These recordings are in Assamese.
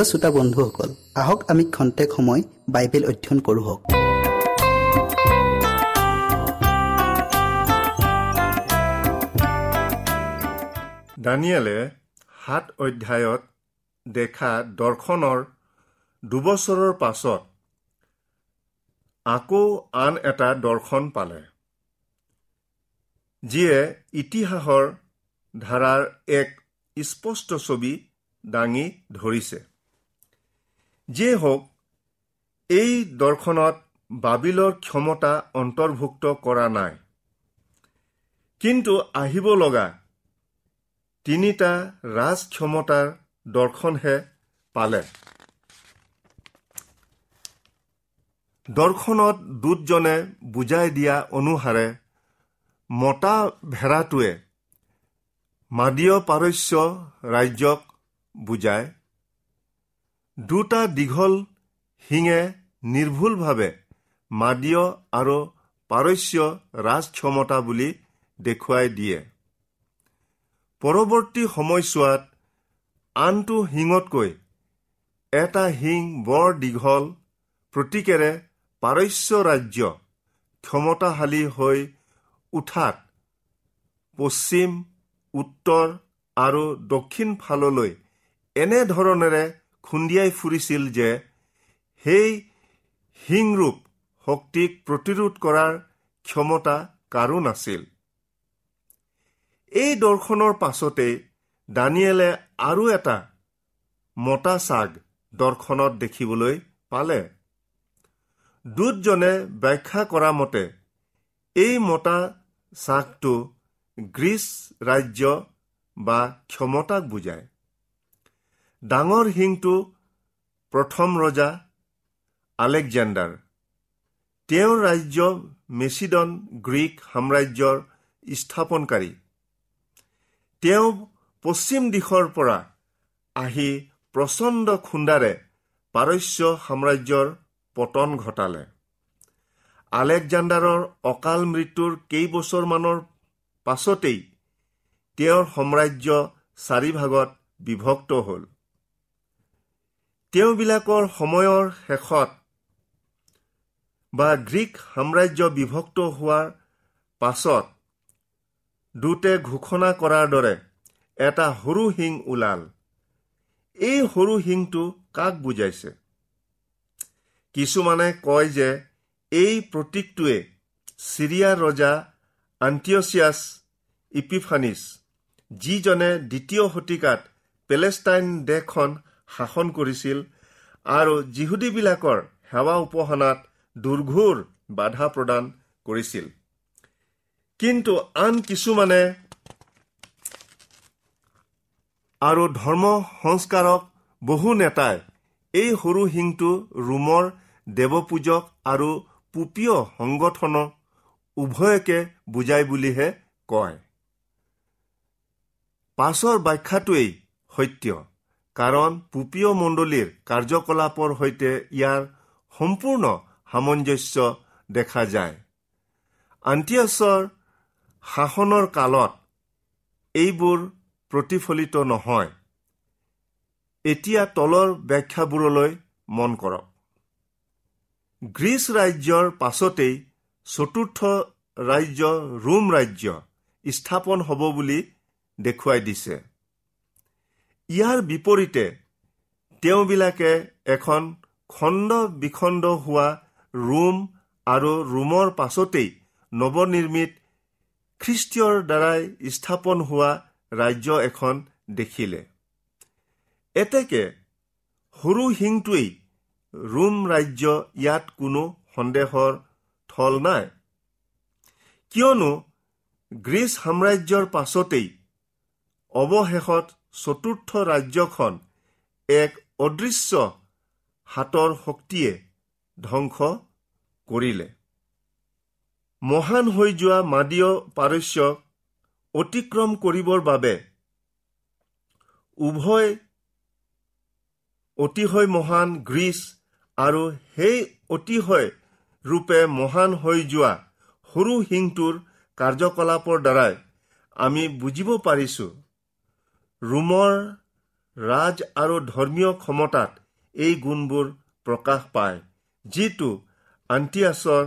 প্ৰিয় শ্ৰোতা বন্ধুসকল আহক আমি খন্তেক সময় বাইবেল অধ্যয়ন কৰোঁ দানিয়েলে সাত অধ্যায়ত দেখা দৰ্শনৰ দুবছৰৰ পাছত আকৌ আন এটা দৰ্শন পালে যিয়ে ইতিহাসৰ ধাৰাৰ এক স্পষ্ট ছবি দাঙি ধৰিছে। যিয়ে হওক এই দৰ্শনত বাবিলৰ ক্ষমতা অন্তৰ্ভুক্ত কৰা নাই। কিন্তু আহিব লগা তিনিটা ৰাজ ক্ষমতাৰ দৰ্শনহে পালে। দৰ্শনত দূতজনে বুজাই দিয়া অনুসাৰে মতা ভেড়াটোৱে মাদীয় পাৰস্য ৰাজ্যক বুজায়। দুটা দীঘল শিঙে নিৰ্ভুলভাৱে মাদীয় আৰু পাৰস্য ৰাজ ক্ষমতা বুলি দেখুৱাই দিয়ে। পৰৱৰ্তী সময়ছোৱাত আনটো শিঙতকৈ এটা শিং বৰ দীঘল প্ৰতীকেৰে পাৰস্য ৰাজ্য ক্ষমতাশালী হৈ উঠাত পশ্চিম উত্তৰ আৰু দক্ষিণ ফাললৈ এনেধৰণেৰে খুন্দিয়াই ফুৰিছিল যে সেই হিংৰূপ শক্তিক প্ৰতিৰোধ কৰাৰ ক্ষমতা কাৰো নাছিল। এই দৰ্শনৰ পাছতেই দানিয়েলে আৰু এটা মতা চাগ দৰ্শনত দেখিবলৈ পালে। দূতজনে ব্যাখ্যা কৰা মতে এই মতা চাগটো গ্ৰীচ ৰাজ্য বা ক্ষমতাক বুজায়। ডাঙৰ শিংটো প্ৰথম ৰজা আলেকজেণ্ডাৰ। তেওঁৰ ৰাজ্য মেচিডন গ্ৰীক সাম্ৰাজ্যৰ স্থাপনকাৰী। তেওঁ পশ্চিম দিশৰ পৰা আহি প্ৰচণ্ড খুন্দাৰে পাৰস্য সাম্ৰাজ্যৰ পতন ঘটালে। আলেকজাণ্ডাৰৰ অকাল মৃত্যুৰ কেইবছৰমানৰ পাছতেই তেওঁৰ সাম্ৰাজ্য চাৰিভাগত বিভক্ত হ'ল। তেওঁবিলাকৰ সময়ৰ শেষত বা গ্ৰীক সাম্ৰাজ্য বিভক্ত হোৱাৰ পাছত দুটে ঘোষণা কৰাৰ দৰে এটা সৰু শিং ওলাল। এই সৰু শিংটো কাক বুজাইছে? কিছুমানে কয় যে এই প্ৰতীকটোৱে চিৰিয়াৰ ৰজা আণ্টিয়ছিয়াছ ইপিফানিছ যিজনে দ্বিতীয় শতিকাত পেলেষ্টাইন দেশখন শাসন কৰিছিল আৰু যিহুদীবিলাকৰ সেৱা উপাসনাত দুৰ্ঘোৰ বাধা প্ৰদান কৰিছিল। কিন্তু আন কিছুমানে আৰু ধৰ্ম সংস্কাৰক বহু নেতাই এই সৰু শিংটো ৰোমৰ দেৱপূজক আৰু পুপীয় সংগঠনৰ উভয়কে বুজাই বুলিহে কয়। পাছৰ ব্যাখ্যাটোৱেই সত্য। কাৰণ পুপীয় মণ্ডলীৰ কাৰ্যকলাপৰ সৈতে ইয়াৰ সম্পূৰ্ণ সামঞ্জস্য দেখা যায়। আন্তিয়াছৰ শাসনৰ কালত এইবোৰ প্ৰতিফলিত নহয়। এতিয়া তলৰ ব্যাখ্যাবোৰলৈ মন কৰক। গ্ৰীচ ৰাজ্যৰ পাছতেই চতুৰ্থ ৰাজ্য ৰোম ৰাজ্য স্থাপন হ'ব বুলি দেখুৱাই দিছে। ইয়াৰ বিপৰীতে তেওঁবিলাকে এখন খণ্ড বিখণ্ড হোৱা ৰোম আৰু ৰোমৰ পাছতেই নৱনিৰ্মিত খ্ৰীষ্টীয়ৰ দ্বাৰাই স্থাপন হোৱা ৰাজ্য এখন দেখিলে। এতেকে সৰু শিংটোৱেই ৰোম ৰাজ্য ইয়াত কোনো সন্দেহৰ থল নাই। কিয়নো গ্ৰীচ সাম্ৰাজ্যৰ পাছতেই অৱশেষত চতুৰ্থ ৰাজ্যখন এক অদৃশ্য হাতৰ শক্তিয়ে ধ্বংস কৰিলে। মহান হৈ যোৱা মাদীয় পাৰস্যক অতিক্ৰম কৰিবৰ বাবে উভয় অতিশয় মহান গ্ৰীচ আৰু সেই অতিশয় ৰূপে মহান হৈ যোৱা সৰু শিংটোৰ কাৰ্যকলাপৰ দ্বাৰাই আমি বুজিব পাৰিছো। ৰোমৰ ৰাজ আৰু ধৰ্মীয় ক্ষমতাত এই গুণবোৰ প্ৰকাশ পায় যিটো আন্তিয়াছৰ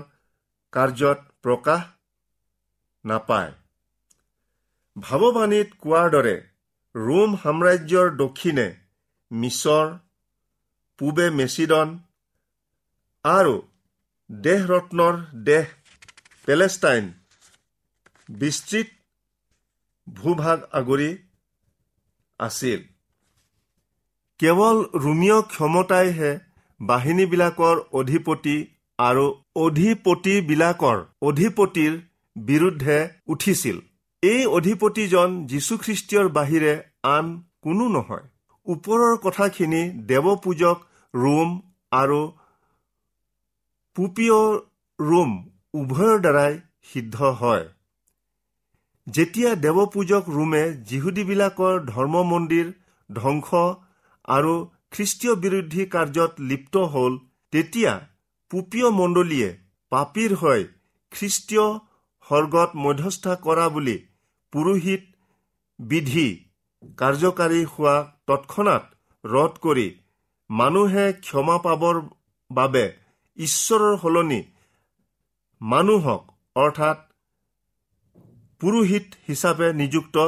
কাৰ্যত প্ৰকাশ নাপায়। ভাৱবাণীত কোৱাৰ দৰে ৰোম সাম্ৰাজ্যৰ দক্ষিণে মিছৰ পূবে মেচিডন আৰু দেহৰত্নৰ দেশ পেলেষ্টাইন বিস্তৃত ভূভাগ আগুৰি আছিল। কেৱল ৰোমীয় ক্ষমতাইহে বাহিনীবিলাকৰ অধিপতি আৰু অধিপতিবিলাকৰ অধিপতিৰ বিৰুদ্ধে উঠিছিল। এই অধিপতিজন যীশুখ্ৰীষ্টীয়ৰ বাহিৰে আন কোনো নহয়। ওপৰৰ কথাখিনি দেৱপূজক ৰোম আৰু পুপীয় ৰোম উভয়ৰ দ্বাৰাই সিদ্ধ হয়। যেতিয়া দেৱপূজক ৰোমে যিহুদীবিলাকৰ ধৰ্ম মন্দিৰ ধ্বংস আৰু খ্ৰীষ্টীয় বিৰোধী কাৰ্যত লিপ্ত হ'ল তেতিয়া পুপীয় মণ্ডলীয়ে পাপীৰ হৈ খ্ৰীষ্টীয় সৰ্গত মধ্যস্থা কৰা বুলি পুৰোহিত বিধি কাৰ্যকাৰী হোৱা তৎক্ষণাত ৰদ কৰি মানুহে ক্ষমা পাবৰ বাবে ঈশ্বৰৰ সলনি মানুহক অৰ্থাৎ পুৰোহিত হিচাপে নিযুক্ত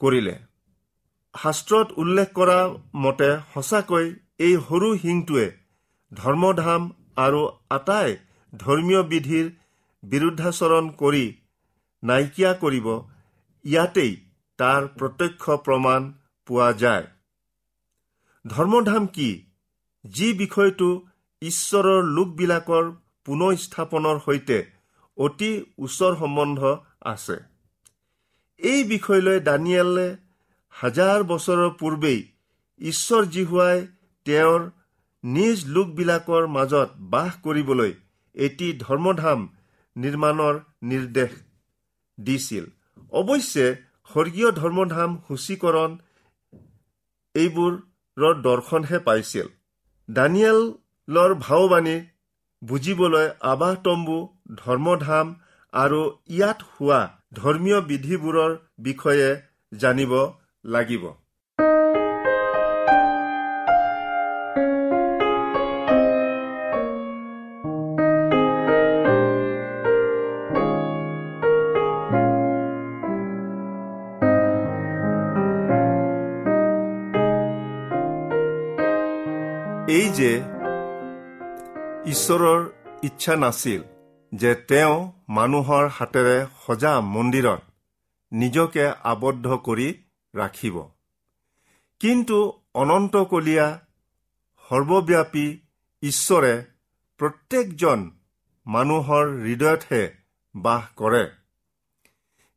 কৰিলে। শাস্ত্ৰত উল্লেখ কৰা মতে সঁচাকৈ এই সৰু শিংটোৱে ধৰ্মধাম আৰু আটাই ধৰ্মীয় বিধিৰ বিৰুদ্ধাচৰণ কৰি নাইকিয়া কৰিব ইয়াতেই তাৰ প্ৰত্যক্ষ প্ৰমাণ পোৱা যায়। ধৰ্মধাম কি? যি বিষয়টো ঈশ্বৰৰ লোকবিলাকৰ পুনৰ স্থাপনৰ সৈতে অতি ওচৰ সম্বন্ধ আছে। এই বিষয়লৈ দানিয়েলে হাজাৰ বছৰৰ পূৰ্বেই ঈশ্বৰ জিহুৱাই তেওঁৰ নিজ লোকবিলাকৰ মাজত বাস কৰিবলৈ এটি ধৰ্মধাম নিৰ্মাণৰ নিৰ্দেশ দিছিল। অৱশ্যে স্বৰ্গীয় ধৰ্মধাম সূচীকৰণ এইবোৰৰ দৰ্শনহে পাইছিল। দানিয়েলৰ ভাওবাণী বুজিবলৈ আবাহ তম্বু ধৰ্মধাম আৰু ইয়াত হোৱা ধৰ্মীয় বিধিবোৰৰ বিষয়ে জানিব লাগিব। এই যে ঈশ্বৰৰ ইচ্ছা নাছিল যে তেওঁ মানুহৰ হাতেৰে সজা মন্দিৰত নিজকে আবদ্ধ কৰি ৰাখিব। কিন্তু অনন্তকলীয়া সৰ্বব্যাপী ঈশ্বৰে প্ৰত্যেকজন মানুহৰ হৃদয়তহে বাস কৰে।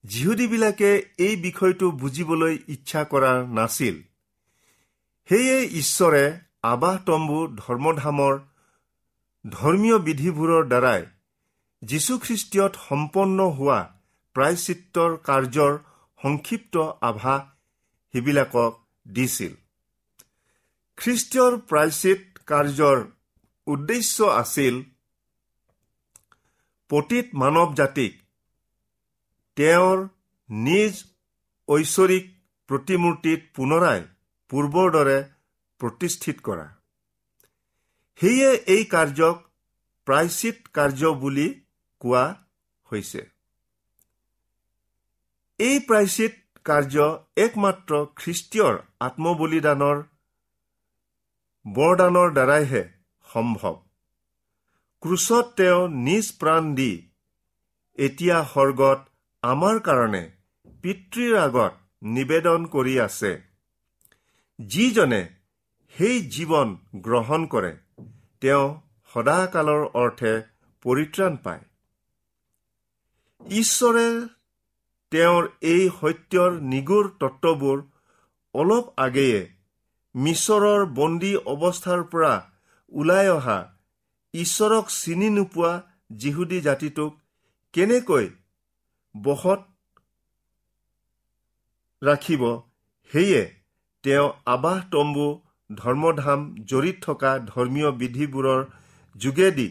যিহুদীবিলাকে এই বিষয়টো বুজিবলৈ ইচ্ছা কৰা নাছিল। সেয়ে ঈশ্বৰে আবাহ তম্বু ধৰ্মধামৰ ধৰ্মীয় বিধিবোৰৰ দ্বাৰাই যীশুখ্ৰীষ্টীয়ত সম্পন্ন হোৱা প্ৰায়চিত্ৰৰ কাৰ্যৰ সংক্ষিপ্ত আভাস সেইবিলাকক দিছিল। খ্ৰীষ্টীয়ৰ প্ৰায়চিত কাৰ্যৰ উদ্দেশ্য আছিল পতীত মানৱ জাতিক তেওঁৰ নিজ ঐশ্বৰিক প্ৰতিমূৰ্তিত পুনৰাই পূৰ্বৰ দৰে প্ৰতিষ্ঠিত কৰা। সেয়ে এই কাৰ্যক প্ৰায়চিত কাৰ্য বুলি কোৱা হৈছে। এই প্ৰায়চিত কাৰ্য একমাত্ৰ খ্ৰীষ্টীয়ৰ আত্মবলিদানৰ বৰদানৰ দ্বাৰাইহে সম্ভৱ। ক্ৰুচত তেওঁ নিজ প্ৰাণ দি এতিয়া সৰ্গত আমাৰ কাৰণে পিতৃৰ আগত নিবেদন কৰি আছে যিজনে সেই জীৱন গ্ৰহণ কৰে তেওঁ সদাকালৰ অৰ্থে পৰিত্ৰাণ পায়। ঈশ্বৰে তেওঁৰ এই সত্যৰ নিগুৰ তত্ববোৰ অলপ আগেয়ে মিছৰৰ বন্দী অৱস্থাৰ পৰা ওলাই অহা ঈশ্বৰক চিনি নোপোৱা যিহুদী জাতিটোক কেনেকৈ বশত ৰাখিব সেয়ে তেওঁ আবাহ তম্বু ধৰ্মধাম জড়িত থকা ধৰ্মীয় বিধিবোৰৰ যোগেদি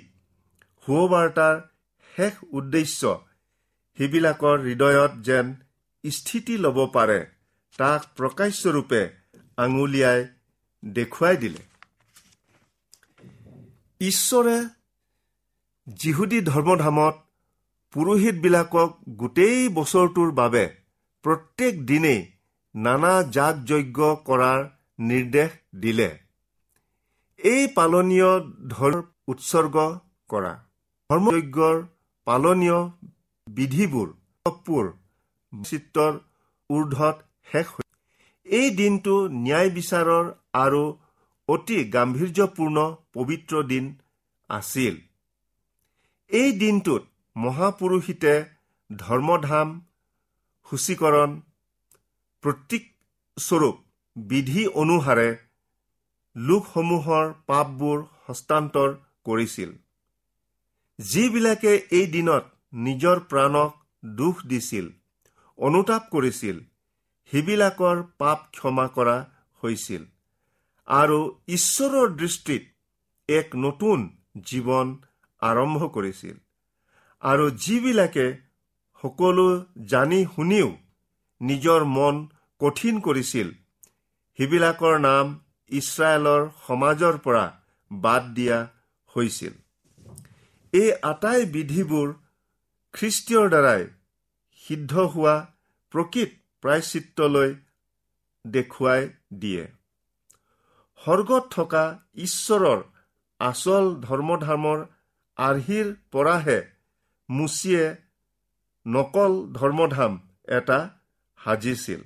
সুবাৰ্তাৰ শেষ উদ্দেশ্য সেইবিলাকৰ হৃদয়ত যেন স্থিতি ল'ব পাৰে তাক প্ৰকাশ্যৰূপে আঙুলিয়াই দেখুৱাই দিলে। ঈশ্বৰে যিহুদী ধৰ্মধামত পুৰোহিতবিলাকক গোটেই বছৰটোৰ বাবে প্ৰত্যেক দিনেই নানা যাগ যজ্ঞ কৰাৰ নিৰ্দেশ দিলে। এই পালনীয় ধৰ্ম উৎসৰ্গ কৰা ধৰ্মযজ্ঞৰ পালনীয় বিধিবোৰ চিত্ৰৰ ঊৰ্ধত শেষ হৈ এই দিনটো ন্যায় বিচাৰৰ আৰু অতি গাম্ভীৰ্যপূৰ্ণ পবিত্ৰ দিন আছিল। এই দিনটোত মহাপুৰুষিতে ধৰ্মধাম সূচীকৰণ প্ৰতীকস্বৰূপ বিধি অনুসাৰে লোকসমূহৰ পাপবোৰ হস্তান্তৰ কৰিছিল। যিবিলাকে এই দিনত নিজৰ প্ৰাণক দুখ দিছিল অনুতাপ কৰিছিল সেইবিলাকৰ পাপ ক্ষমা কৰা হৈছিল আৰু ঈশ্বৰৰ দৃষ্টিত এক নতুন জীৱন আৰম্ভ কৰিছিল। আৰু যিবিলাকে সকলো জানি শুনিও নিজৰ মন কঠিন কৰিছিল সেইবিলাকৰ নাম ইছৰাইলৰ সমাজৰ পৰা বাদ দিয়া হৈছিল। এই আটাই বিধিবোৰ খ্ৰীষ্টীয়ৰ দ্বাৰাই সিদ্ধ হোৱা প্ৰকৃত প্ৰায়চিত্ৰলৈ দেখুৱাই দিয়ে। স্বৰ্গত থকা ঈশ্বৰৰ আচল ধৰ্মধামৰ আৰ্হিৰ পৰাহে মুচিয়ে নকল ধৰ্মধাম এটা সাজিছিল।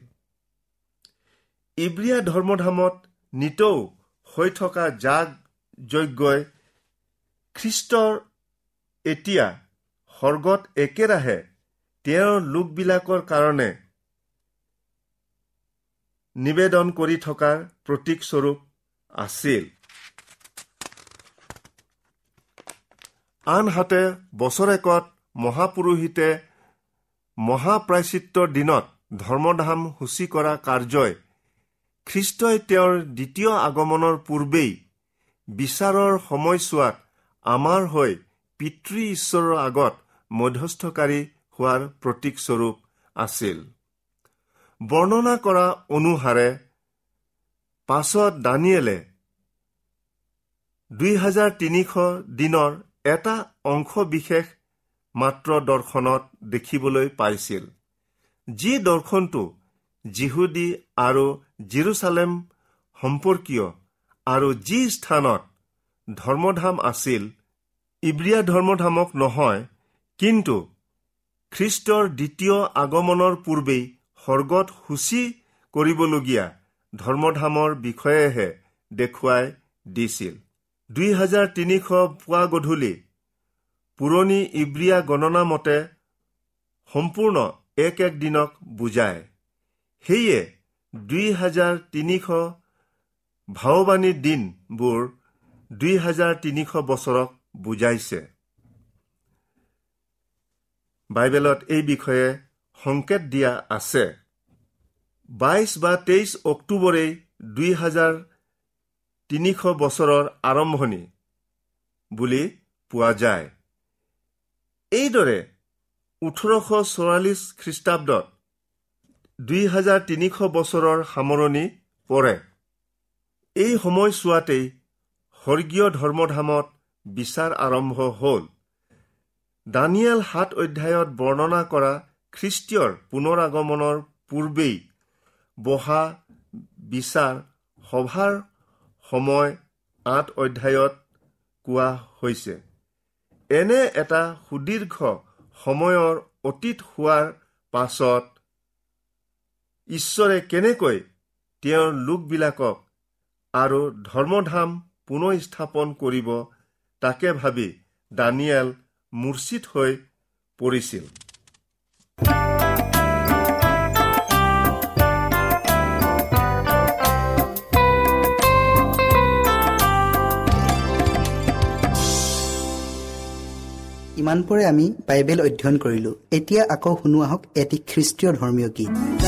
ইব্ৰিয়া ধৰ্মধামত নিতৌ হৈ থকা জাগ যজ্ঞই খ্ৰীষ্টৰ এতিয়া স্বৰ্গত একেৰাহে তেওঁৰ লোকবিলাকৰ কাৰণে নিবেদন কৰি থকাৰ প্ৰতীকস্বৰূপ আছিল। আনহাতে বছৰেকত মহাপুৰোহিতে মহাপ্ৰাচিত্ৰৰ দিনত ধৰ্মধাম সূচী কৰা কাৰ্যই খ্ৰীষ্টই তেওঁৰ দ্বিতীয় আগমনৰ পূৰ্বেই বিচাৰৰ সময়ছোৱাত আমাৰ হৈ পিতৃ ঈশ্বৰৰ আগত মধ্যস্থকাৰী হোৱাৰ প্ৰতীকস্বৰূপ আছিল। বৰ্ণনা কৰা অনুসাৰে পাছত দানিয়েলে দুই হাজাৰ তিনিশ দিনৰ এটা অংশ বিশেষ মাত্ৰ দৰ্শনত দেখিবলৈ পাইছিল যি দৰ্শনটো জিহুদী আৰু জিৰচালেম সম্পৰ্কীয় আৰু যি স্থানত ধৰ্মধাম আছিল ইব্ৰিয়া ধৰ্মধামক নহয় কিন্তু খ্ৰীষ্টৰ দ্বিতীয় আগমনৰ পূৰ্বেই স্বৰ্গত সূচী কৰিবলগীয়া ধৰ্মধামৰ বিষয়েহে দেখুৱাই দিছিল। দুই হাজাৰ তিনিশ পুৱা গধূলি পুৰণি ইব্ৰিয়া গণনা মতে সম্পূৰ্ণ এক এক দিনক বুজায়। সেয়ে দুই হাজাৰ তিনিশ ভাওবাণীৰ দিনবোৰ দুই হাজাৰ তিনিশ বছৰক বুজাইছে। বাইবেলত এই বিষয়ে সংকেত দিয়া আছে। বাইছ বা তেইছ অক্টোবৰেই দুই হাজাৰ তিনিশ বছৰৰ আৰম্ভণি বুলি পোৱা যায়। এইদৰে ওঠৰশ চৌৰাল্লিছ খ্ৰীষ্টাব্দত দুই হাজাৰ তিনিশ বছৰৰ সামৰণি পৰে। এই সময়ছোৱাতেই স্বৰ্গীয় ধৰ্মধামত বিচাৰ আৰম্ভ হ'ল। দানিয়েল সাত অধ্যায়ত বৰ্ণনা কৰা খ্ৰীষ্টীয়ৰ পুনৰ আগমনৰ পূৰ্বেই বহা বিচাৰ সভাৰ সময় আঠ অধ্যায়ত কোৱা হৈছে। এনে এটা সুদীৰ্ঘ সময়ৰ অতীত হোৱাৰ পাছত ঈশ্বৰে কেনেকৈ তেওঁৰ লোকবিলাকক আৰু ধৰ্মধাম পুনৰ স্থাপন কৰিব তাকে ভাবি দানিয়েল মূৰ্ছিত হৈ পৰিছিল। ইমানপৰে আমি বাইবেল অধ্যয়ন কৰিলো। এতিয়া আকৌ শুনো আহক এটি খ্ৰীষ্টীয় ধৰ্মীয় গীত।